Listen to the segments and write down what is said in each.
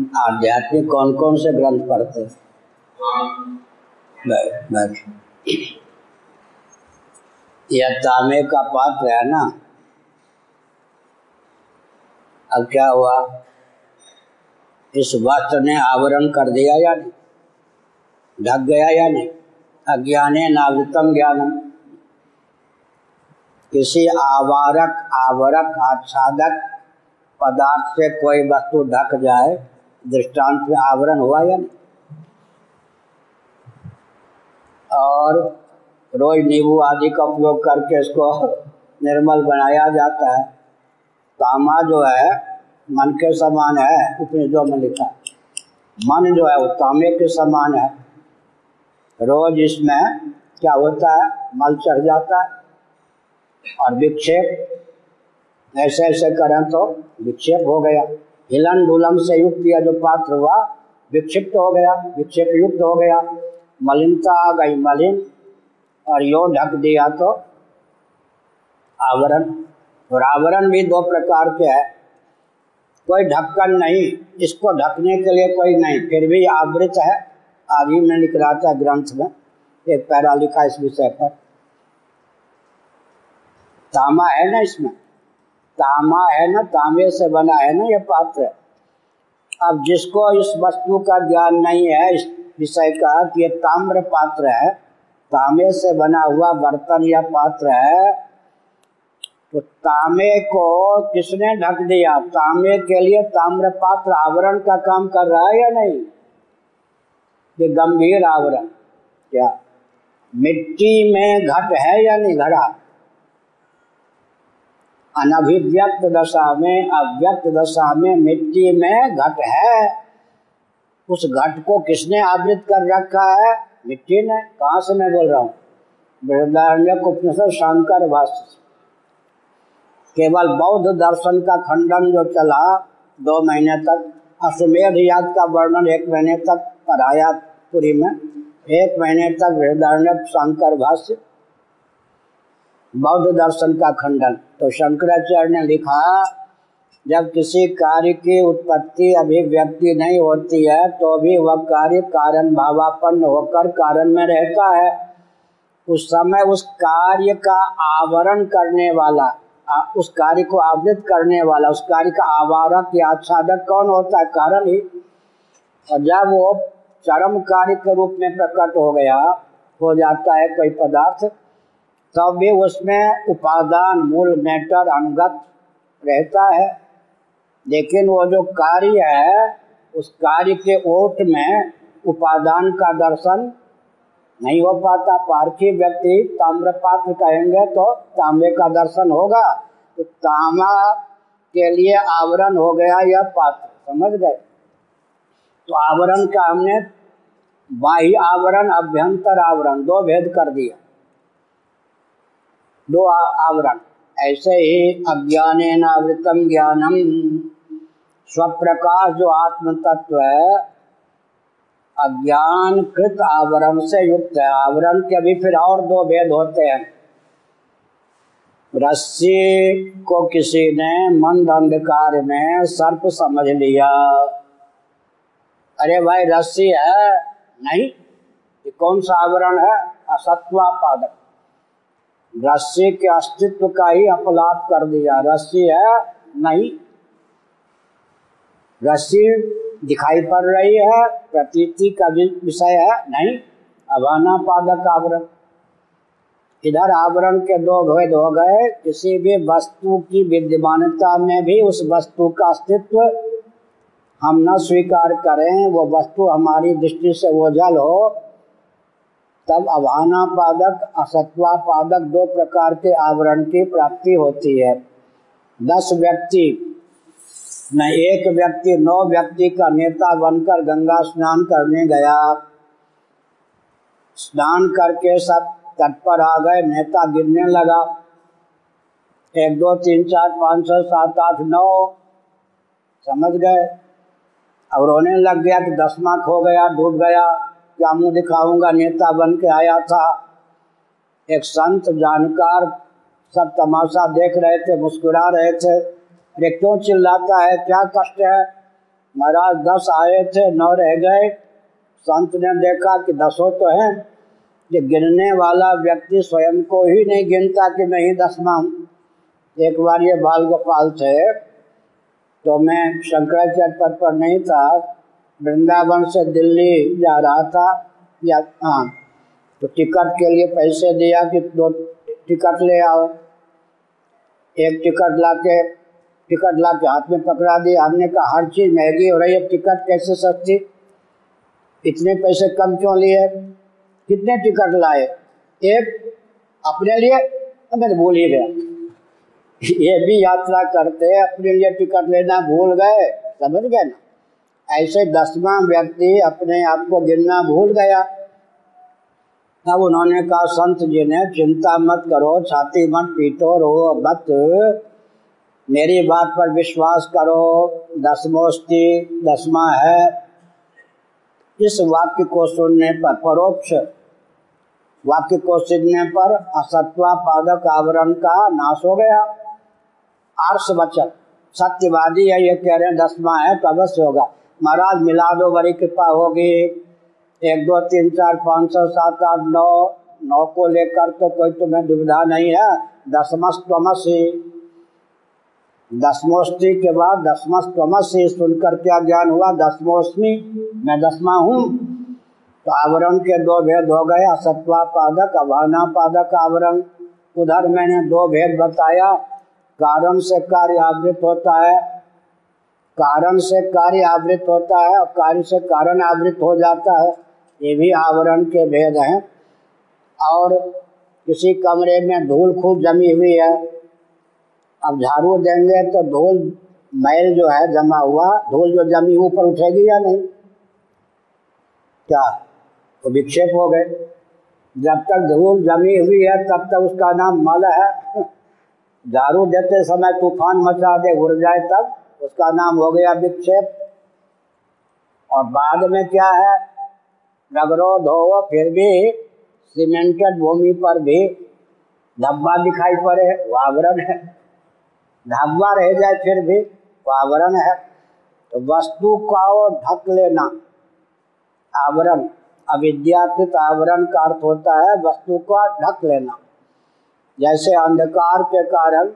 आध्यात्मिक कौन कौन से ग्रंथ पढ़ते यह तामे का पात्र है ना? अब क्या हुआ? इस वस्त्र ने आवरण कर दिया या नहीं? ढक गया या नहीं? अज्ञाने नावृतम ज्ञानम। किसी आवारक, आवरक, आच्छादक पदार्थ से कोई वस्तु ढक जाए दृष्टांत में आवरण हुआ या नहीं? और रोज नींबू आदि का उपयोग करके इसको निर्मल बनाया जाता है। तामा जो है, मन के समान है, उपनिषदों में लिखा। मन जो है, वो तांबे के समान है। रोज इसमें क्या होता है? मल चढ़ जाता है। और विक्षेप ऐसे ऐसे करें तो विक्षेप हो गया। हिलन डुलन से युक्त यह जो पात्र हुआ, विक्षिप्त हो गया विक्षेप युक्त हो गया। मलिनता आ गई, मलिन। और यो ढक दिया तो आवरण। और आवरण भी दो प्रकार के है। कोई ढक्कन नहीं, इसको ढकने के लिए कोई नहीं, फिर भी आवृत है। आदि में लिख रहा था ग्रंथ में, एक पैरा लिखा इस विषय पर। तामा है ना इसमें? तामा है ना तांबे से बना है ना ये पात्र। अब जिसको इस वस्तु का ज्ञान नहीं है, इस विषय का, कि ये ताम्र पात्र है तांबे से बना हुआ बर्तन या पात्र है तो तांबे को किसने ढक दिया? तांबे के लिए ताम्र पात्र आवरण का काम कर रहा है या नहीं? ये गंभीर आवरण, क्या? मिट्टी में घट है या नहीं घड़ा अनभिव्यक्त दशा में, अव्यक्त दशा में मिट्टी में घट है। उस घट को किसने आवृत कर रखा है? मिट्टी ने। कहा से मैं बोल रहा हूँ? बृहदारण्य उपनिषद शंकर भाष्य केवल बौद्ध दर्शन का खंडन जो चला, दो महीने तक, अश्वमेध याद का वर्णन एक महीने तक पढ़ाया पूरी में। एक महीने तक बृहदारण्य शंकर भाष्य बौद्ध दर्शन का खंडन। तो शंकराचार्य ने लिखा, जब किसी कार्य की उत्पत्ति अभिव्यक्ति नहीं होती है तो भी वह कार्य कारण भावापन्न होकर कारण में रहता है। उस समय उस कार्य का आवरण करने वाला उस कार्य को आवृत करने वाला, उस कार्य का आवारक या आच्छादक कौन होता है? कारण ही। और जब वो चरम कार्य के रूप में प्रकट हो गया, हो जाता है कोई पदार्थ तब भी उसमें उपादान, मूल, मैटर, अनुगत रहता है। लेकिन वो जो कार्य है, उस कार्य के ओट में उपादान का दर्शन नहीं हो पाता। पार्थिव व्यक्ति ताम्रपात्र कहेंगे तो तांबे का दर्शन होगा। तो तांबा के लिए आवरण हो गया यह पात्र, समझ गए? तो आवरण का हमने बाह्य आवरण, अभ्यंतर आवरण, दो भेद कर दिया। दो आवरण। ऐसे ही अज्ञान आवृतम ज्ञानम। स्वप्रकाश जो आत्म तत्व है अज्ञान कृत आवरण से युक्त है। आवरण के भी फिर और दो भेद होते हैं। रस्सी को किसी ने मंद अंधकार में सर्प समझ लिया। अरे भाई, रस्सी है? नहीं। ये कौन सा आवरण है? असत्वापादक। रस्सी के अस्तित्व का ही अपलाप कर दिया। रस्सी है, नहीं। रस्सी दिखाई पड़ रही है, प्रतीति का विषय है, नहीं। अभाना पादक आवरण। इधर आवरण के दो भेद हो गए। किसी भी वस्तु की विद्यमानता में भी उस वस्तु का अस्तित्व हम न स्वीकार करें। वो वस्तु हमारी दृष्टि से ओझल हो तब अभाना पादक असत्वा पादक दो प्रकार के आवरण की प्राप्ति होती है। दस व्यक्ति में एक व्यक्ति, नौ व्यक्ति का नेता बनकर गंगा स्नान करने गया। स्नान करके सब तट पर आ गए, नेता गिरने लगा। एक, दो, तीन, चार, पाँच छः सात, आठ, नौ, समझ गए। अब रोने लग गया कि दसवा खो गया, डूब गया। क्या मुँह दिखाऊँगा? नेता बन के आया था। एक संत जानकार सब तमाशा देख रहे थे, मुस्कुरा रहे थे। अरे क्यों चिल्लाता है? क्या कष्ट है? महाराज, दस आए थे, नौ रह गए। संत ने देखा कि दसों तो हैं। ये गिनने वाला व्यक्ति स्वयं को ही नहीं गिनता कि मैं ही दसवा हूँ। एक बार ये बाल गोपाल थे तो मैं शंकराचार्य पद पर नहीं था। वृंदावन से दिल्ली जा रहा था, या हाँ तो टिकट के लिए पैसे दिया कि दो टिकट ले आओ। एक टिकट ला के टिकट ला के हाथ में पकड़ा दी हमने कहा, हर चीज़ महँगी हो रही है, टिकट कैसे सस्ती? इतने पैसे कम क्यों लिए? कितने टिकट लाए? एक अपने लिए मैं तो भूल ही गया। ये भी यात्रा करते अपने लिए टिकट लेना भूल गए, समझ गए ना? ऐसे दसवां व्यक्ति अपने आप को गिनना भूल गया। तब उन्होंने कहा, संत जी ने चिंता मत करो, छाती मत पीटो रो मत। मेरी बात पर विश्वास करो। दसमोस्ती दसवा है। इस वाक्य को सुनने पर, परोक्ष वाक्य को सुनने पर असत्वा पादक आवरण का नाश हो गया। आर्ष वचन सत्यवादी है, ये कह रहे हैं, दसवा है तो अवश्य होगा। महाराज मिला दो बड़ी कृपा होगी। एक, दो, तीन, चार, पाँच, छः, सात, आठ, नौ। नौ को लेकर तो कोई तुम्हें दुविधा नहीं है। दसमस तमस ही दसमोष्टी के बाद दसमस तमस सुनकर क्या ज्ञान हुआ? दसमोष्मी मैं दसवा हूँ। तो आवरण के दो भेद हो गए। असत्वा पादक अभाना पादक आवरण। उधर मैंने दो भेद बताया। कारण से कार्य आवृत होता है। कारण से कार्य आवृत होता है, और कार्य से कारण आवृत हो जाता है, ये भी आवरण के भेद हैं। और किसी कमरे में धूल खूब जमी हुई है, अब झाड़ू देंगे तो धूल मैल जो है जमा हुआ, धूल जो जमी ऊपर उठेगी या नहीं? क्या? तो विक्षेप हो गए। जब तक धूल जमी हुई है, तब तक उसका नाम मल है। झाड़ू देते समय तूफ़ान मचा दे, उड़ जाए तब। उसका नाम हो गया विक्षेप। और बाद में क्या है? रगड़ो धो फिर भी सीमेंटेड भूमि पर भी धब्बा दिखाई पड़े वो आवरण है। धब्बा रह जाए फिर भी वो आवरण है। तो वस्तु का ढक लेना। आवरण अविद्याकृत आवरण का अर्थ होता है वस्तु का ढक लेना। जैसे अंधकार के कारण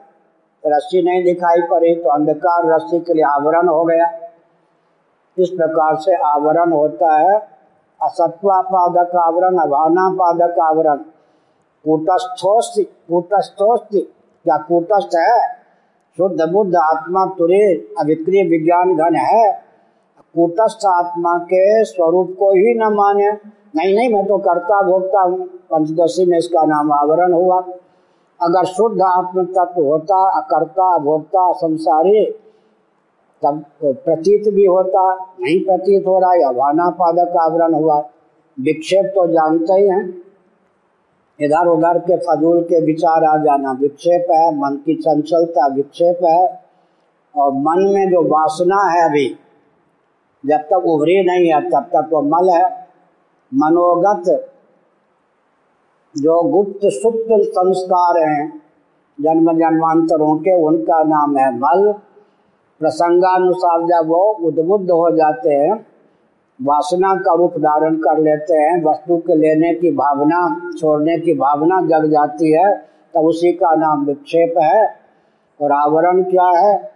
रस्सी नहीं दिखाई पड़ी तो अंधकार रस्सी के लिए आवरण हो गया। इस प्रकार से आवरण होता है। असत्वा पादक आवरण। अभाना पादक आवरण क्या कूटस्थ है। शुद्ध बुद्ध आत्मा तुरे अभिक्रिय विज्ञान घन है। कूटस्थ आत्मा के स्वरूप को ही न माने। नहीं नहीं, मैं तो कर्ता भोगता हूँ। पंचदशी में इसका नाम आवरण हुआ। अगर शुद्ध आत्म तत्व होता, अकर्ता भोक्ता, संसारी, तब प्रतीत भी होता, नहीं प्रतीत हो रहा है अभाना पादक आवरण हुआ। विक्षेप तो जानते ही हैं। इधर उधर के फजूल के विचार आ जाना, विक्षेप है, मन की चंचलता विक्षेप है, और मन में जो वासना है अभी, जब तक उभरी नहीं है, तब तक वो मल है। मनोगत जो गुप्त सुप्त संस्कार हैं, जन्म जन्मांतरों के, उनका नाम है मल प्रसंगानुसार जब वो उद्बुद्ध हो जाते हैं, वासना का रूप धारण कर लेते हैं, वस्तु के लेने की भावना, छोड़ने की भावना जग जाती है, तब उसी का नाम विक्षेप है। और आवरण क्या है?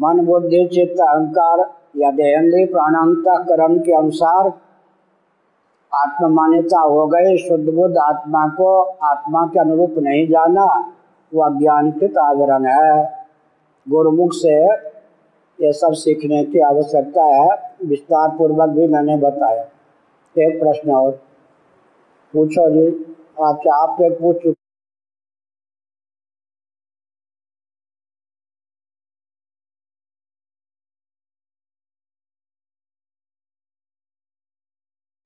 मन, बुद्धि, चित्त, अहंकार या देहेंद्रीय प्राणांतकरण के अनुसार आत्म मान्यता हो गई, शुद्ध बुद्ध आत्मा को आत्मा के अनुरूप नहीं जाना वह के आवरण है। गुरुमुख से ये सब सीखने की आवश्यकता है विस्तार पूर्वक भी मैंने बताया। एक प्रश्न और पूछो जी, आप आप एक पूछ चुके